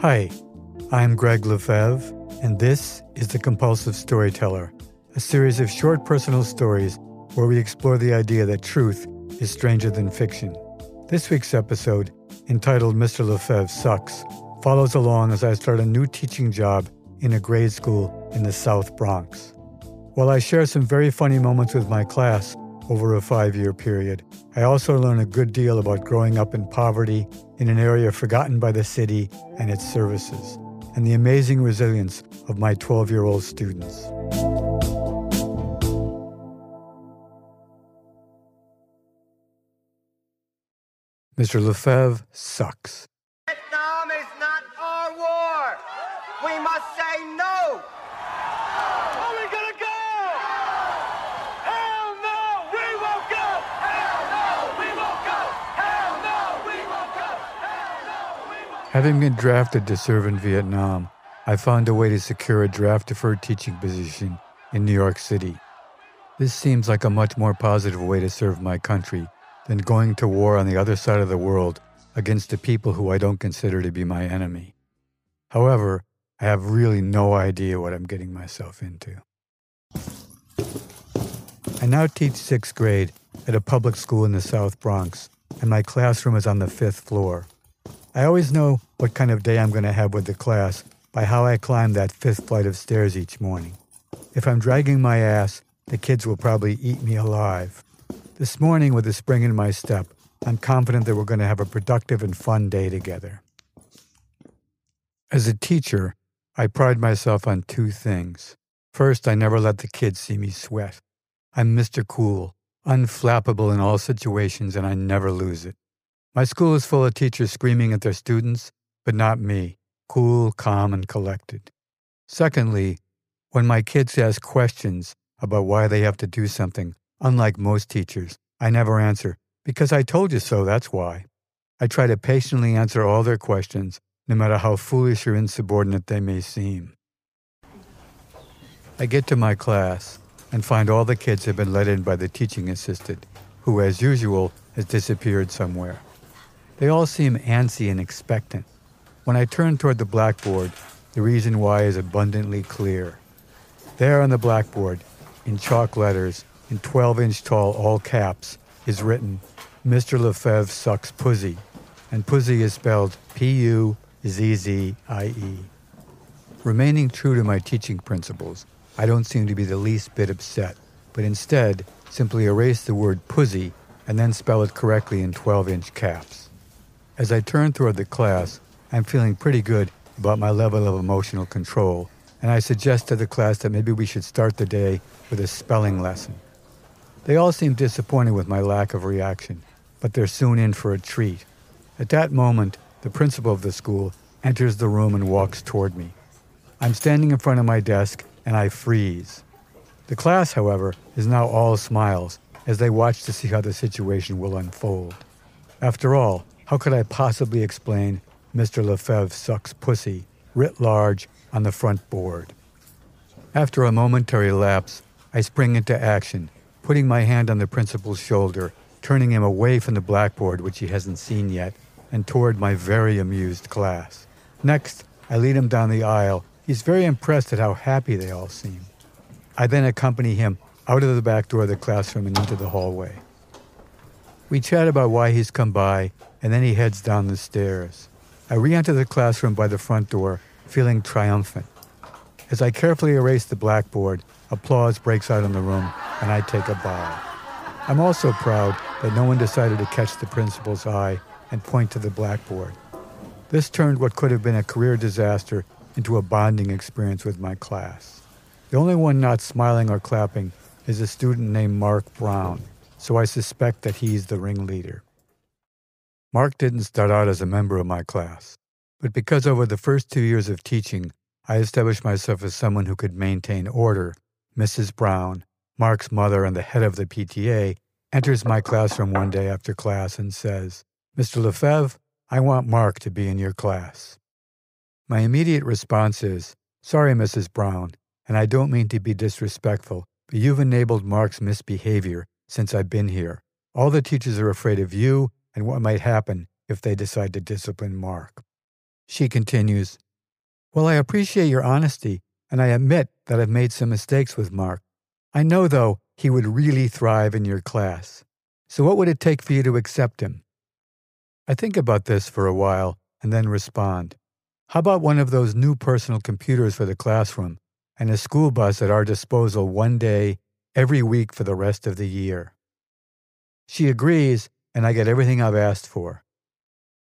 Hi, I'm Gregg Lefevre, and this is The Compulsive Storyteller, a series of short personal stories where we explore the idea that truth is stranger than fiction. This week's episode, entitled Mr. Lefevre Sucks, follows along as I start a new teaching job in a grade school in the South Bronx. While I share some very funny moments with my class over a five year period, I also learn a good deal about growing up in poverty in an area forgotten by the city and its services, and the amazing resilience of my 12 year old students. Mr. Lefevre sucks. Vietnam is not our war. We must say no. Are we gonna go? Hell no, we won't go. Hell no, we won't go. Hell no, we won't go. Hell no, we won't. Having been drafted to serve in Vietnam, I found a way to secure a draft deferred teaching position in New York City. This seems like a much more positive way to serve my country than going to war on the other side of the world against a people who I don't consider to be my enemy. However, I have really no idea what I'm getting myself into. I now teach sixth grade at a public school in the South Bronx, and my classroom is on the fifth floor. I always know what kind of day I'm going to have with the class by how I climb that fifth flight of stairs each morning. If I'm dragging my ass, the kids will probably eat me alive. This morning, with a spring in my step, I'm confident that we're going to have a productive and fun day together. As a teacher, I pride myself on two things. First, I never let the kids see me sweat. I'm Mr. Cool, unflappable in all situations, and I never lose it. My school is full of teachers screaming at their students, but not me, cool, calm, and collected. Secondly, when my kids ask questions about why they have to do something, Unlike most teachers, I never answer, because I told you so, that's why. I try to patiently answer all their questions, no matter how foolish or insubordinate they may seem. I get to my class and find all the kids have been let in by the teaching assistant, who, as usual, has disappeared somewhere. They all seem antsy and expectant. When I turn toward the blackboard, the reason why is abundantly clear. There on the blackboard, in chalk letters, in 12 inch tall all caps is written, Mr. Lefevre sucks pussy, and pussy is spelled P U Z Z I E. Remaining true to my teaching principles, I don't seem to be the least bit upset, but instead simply erase the word pussy and then spell it correctly in 12 inch caps. As I turn toward the class, I'm feeling pretty good about my level of emotional control, and I suggest to the class that maybe we should start the day with a spelling lesson. They all seem disappointed with my lack of reaction, but they're soon in for a treat. At that moment, the principal of the school enters the room and walks toward me. I'm standing in front of my desk and I freeze. The class, however, is now all smiles as they watch to see how the situation will unfold. After all, how could I possibly explain Mr. Lefevre sucks pussy writ large on the front board? After a momentary lapse, I spring into action putting my hand on the principal's shoulder, turning him away from the blackboard, which he hasn't seen yet, and toward my very amused class. Next, I lead him down the aisle. He's very impressed at how happy they all seem. I then accompany him out of the back door of the classroom and into the hallway. We chat about why he's come by, and then he heads down the stairs. I re enter the classroom by the front door, feeling triumphant. As I carefully erase the blackboard, applause breaks out in the room and I take a bow. I'm also proud that no one decided to catch the principal's eye and point to the blackboard. This turned what could have been a career disaster into a bonding experience with my class. The only one not smiling or clapping is a student named Mark Brown, so I suspect that he's the ringleader. Mark didn't start out as a member of my class, but because over the first two years of teaching, I established myself as someone who could maintain order, Mrs. Brown, Mark's mother and the head of the PTA, enters my classroom one day after class and says, Mr. Lefevre, I want Mark to be in your class. My immediate response is, Sorry, Mrs. Brown, and I don't mean to be disrespectful, but you've enabled Mark's misbehavior since I've been here. All the teachers are afraid of you and what might happen if they decide to discipline Mark. She continues, Well, I appreciate your honesty, and I admit that I've made some mistakes with Mark. I know, though, he would really thrive in your class. So, what would it take for you to accept him? I think about this for a while and then respond. How about one of those new personal computers for the classroom and a school bus at our disposal one day every week for the rest of the year? She agrees, and I get everything I've asked for.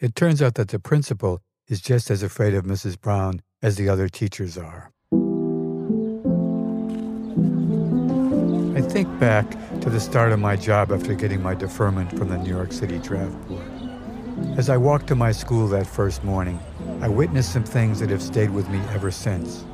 It turns out that the principal is just as afraid of Mrs. Brown as the other teachers are. I think back to the start of my job after getting my deferment from the New York City Draft Board. As I walked to my school that first morning, I witnessed some things that have stayed with me ever since.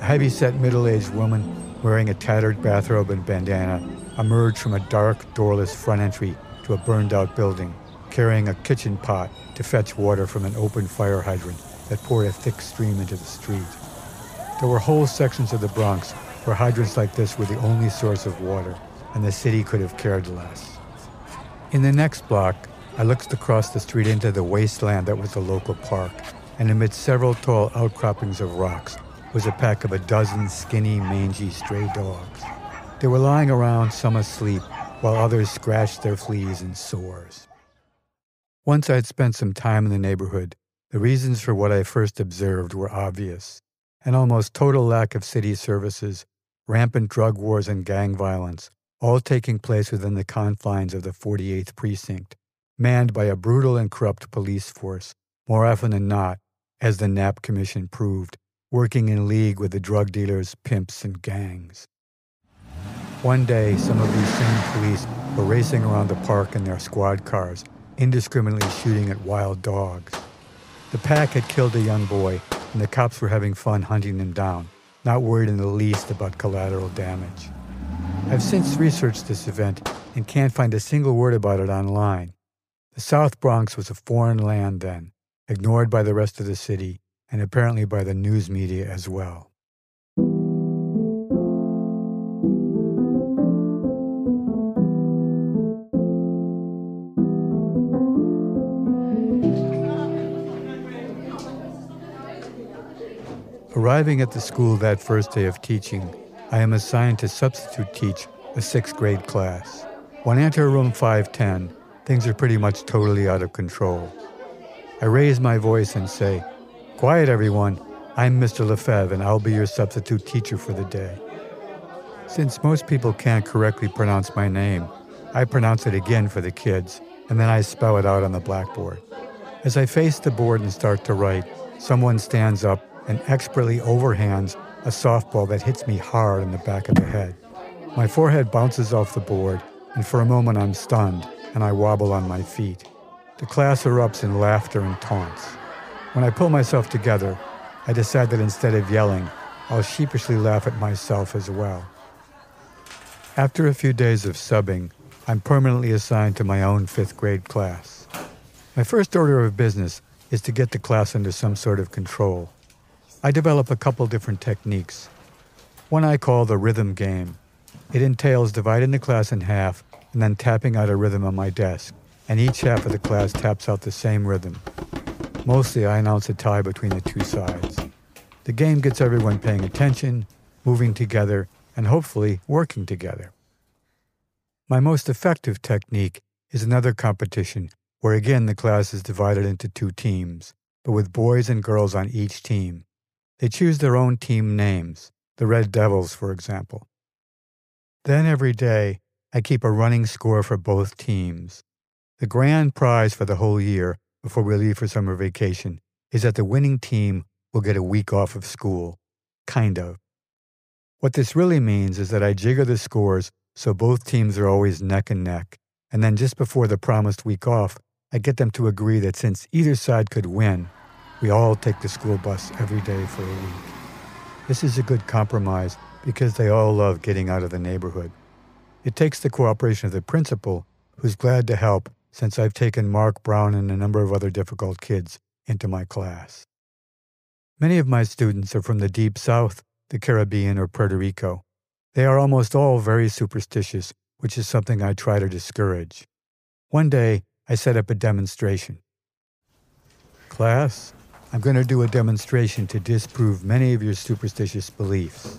A heavy-set middle-aged woman wearing a tattered bathrobe and bandana emerged from a dark, doorless front entry to a burned-out building, carrying a kitchen pot to fetch water from an open fire hydrant that poured a thick stream into the street. There were whole sections of the Bronx where hydrants like this were the only source of water, and the city could have cared less. In the next block, I looked across the street into the wasteland that was the local park, and amidst several tall outcroppings of rocks was a pack of a dozen skinny, mangy stray dogs. They were lying around, some asleep, while others scratched their fleas and sores. Once I had spent some time in the neighborhood, the reasons for what I first observed were obvious an almost total lack of city services, rampant drug wars and gang violence, all taking place within the confines of the 48th Precinct, manned by a brutal and corrupt police force, more often than not, as the Knapp Commission proved, working in league with the drug dealers, pimps, and gangs. One day, some of these same police were racing around the park in their squad cars, indiscriminately shooting at wild dogs. The pack had killed a young boy, and the cops were having fun hunting them down, not worried in the least about collateral damage. I've since researched this event and can't find a single word about it online. The South Bronx was a foreign land then, ignored by the rest of the city and apparently by the news media as well. Arriving at the school that first day of teaching, I am assigned to substitute teach a sixth grade class. When I enter room 510, things are pretty much totally out of control. I raise my voice and say, Quiet, everyone. I'm Mr. Lefevre, and I'll be your substitute teacher for the day. Since most people can't correctly pronounce my name, I pronounce it again for the kids, and then I spell it out on the blackboard. As I face the board and start to write, someone stands up and expertly overhands a softball that hits me hard in the back of the head. My forehead bounces off the board, and for a moment I'm stunned and I wobble on my feet. The class erupts in laughter and taunts. When I pull myself together, I decide that instead of yelling, I'll sheepishly laugh at myself as well. After a few days of subbing, I'm permanently assigned to my own fifth grade class. My first order of business is to get the class under some sort of control. I develop a couple different techniques. One I call the rhythm game. It entails dividing the class in half and then tapping out a rhythm on my desk, and each half of the class taps out the same rhythm. Mostly, I announce a tie between the two sides. The game gets everyone paying attention, moving together, and hopefully working together. My most effective technique is another competition where again the class is divided into two teams, but with boys and girls on each team. They choose their own team names, the Red Devils, for example. Then every day, I keep a running score for both teams. The grand prize for the whole year before we leave for summer vacation is that the winning team will get a week off of school. Kind of. What this really means is that I jigger the scores so both teams are always neck and neck, and then just before the promised week off, I get them to agree that since either side could win, we all take the school bus every day for a week. This is a good compromise because they all love getting out of the neighborhood. It takes the cooperation of the principal, who's glad to help since I've taken Mark Brown and a number of other difficult kids into my class. Many of my students are from the deep south, the Caribbean, or Puerto Rico. They are almost all very superstitious, which is something I try to discourage. One day, I set up a demonstration. Class, I'm going to do a demonstration to disprove many of your superstitious beliefs.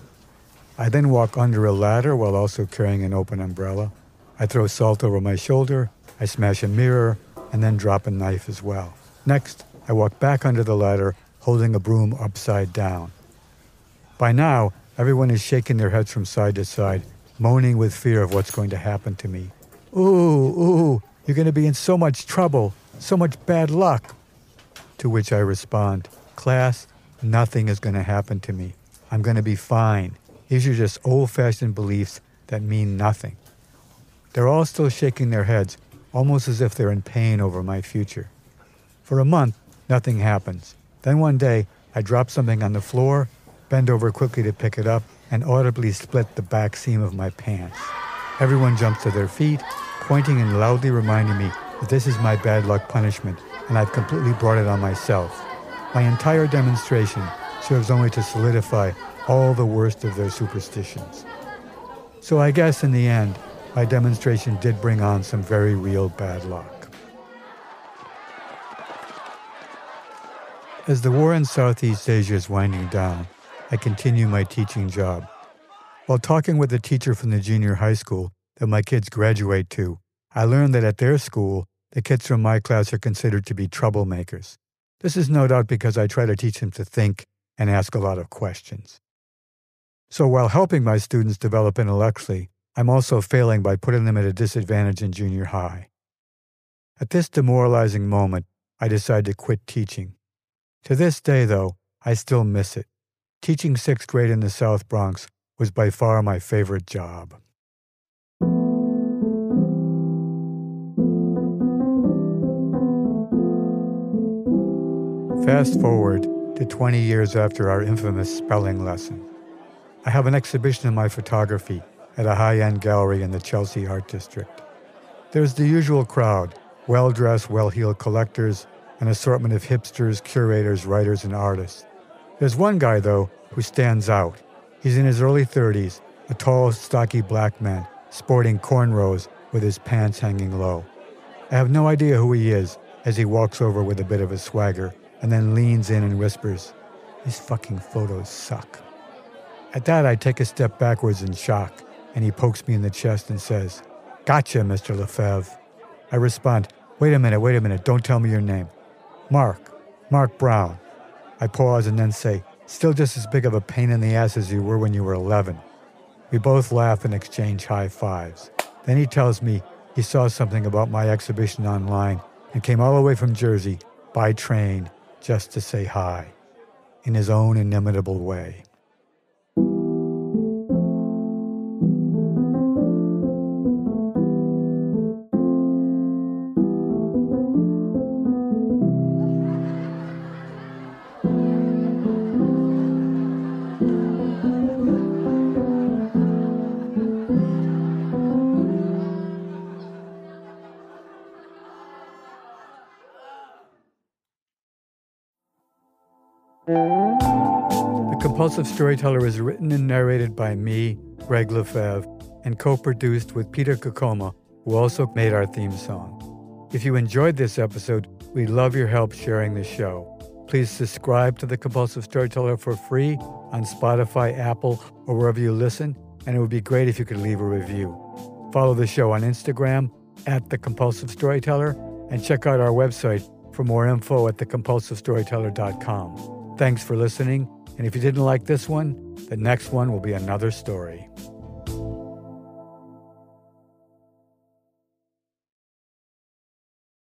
I then walk under a ladder while also carrying an open umbrella. I throw salt over my shoulder, I smash a mirror, and then drop a knife as well. Next, I walk back under the ladder holding a broom upside down. By now, everyone is shaking their heads from side to side, moaning with fear of what's going to happen to me. Ooh, ooh, you're going to be in so much trouble, so much bad luck. To which I respond, Class, nothing is going to happen to me. I'm going to be fine. These are just old fashioned beliefs that mean nothing. They're all still shaking their heads, almost as if they're in pain over my future. For a month, nothing happens. Then one day, I drop something on the floor, bend over quickly to pick it up, and audibly split the back seam of my pants. Everyone jumps to their feet, pointing and loudly reminding me that this is my bad luck punishment, and I've completely brought it on myself. My entire demonstration serves only to solidify all the worst of their superstitions. So I guess in the end, my demonstration did bring on some very real bad luck. As the war in Southeast Asia is winding down, I continue my teaching job. While talking with a teacher from the junior high school that my kids graduate to, I learned that at their school, the kids from my class are considered to be troublemakers. This is no doubt because I try to teach them to think and ask a lot of questions. So while helping my students develop intellectually, I'm also failing by putting them at a disadvantage in junior high. At this demoralizing moment, I decide to quit teaching. To this day, though, I still miss it. Teaching sixth grade in the South Bronx was by far my favorite job. Fast forward to 20 years after our infamous spelling lesson. I have an exhibition of my photography at a high end gallery in the Chelsea Art District. There's the usual crowd well dressed, well heeled collectors, an assortment of hipsters, curators, writers, and artists. There's one guy, though, who stands out. He's in his early 30s, a tall, stocky black man, sporting cornrows with his pants hanging low. I have no idea who he is as he walks over with a bit of a swagger and then leans in and whispers, These fucking photos suck. At that, I take a step backwards in shock, and he pokes me in the chest and says, Gotcha, Mr. Lefevre. I respond, Wait a minute, wait a minute, don't tell me your name. Mark, Mark Brown. I pause and then say, Still just as big of a pain in the ass as you were when you were 11. We both laugh and exchange high fives. Then he tells me he saw something about my exhibition online and came all the way from Jersey by train just to say hi in his own inimitable way. Compulsive Storyteller is written and narrated by me, Gregg Lefevre, and co produced with Peter Kokoma, who also made our theme song. If you enjoyed this episode, we'd love your help sharing the show. Please subscribe to The Compulsive Storyteller for free on Spotify, Apple, or wherever you listen, and it would be great if you could leave a review. Follow the show on Instagram at The Compulsive Storyteller and check out our website for more info at thecompulsivestoryteller.com. Thanks for listening, and if you didn't like this one, the next one will be another story.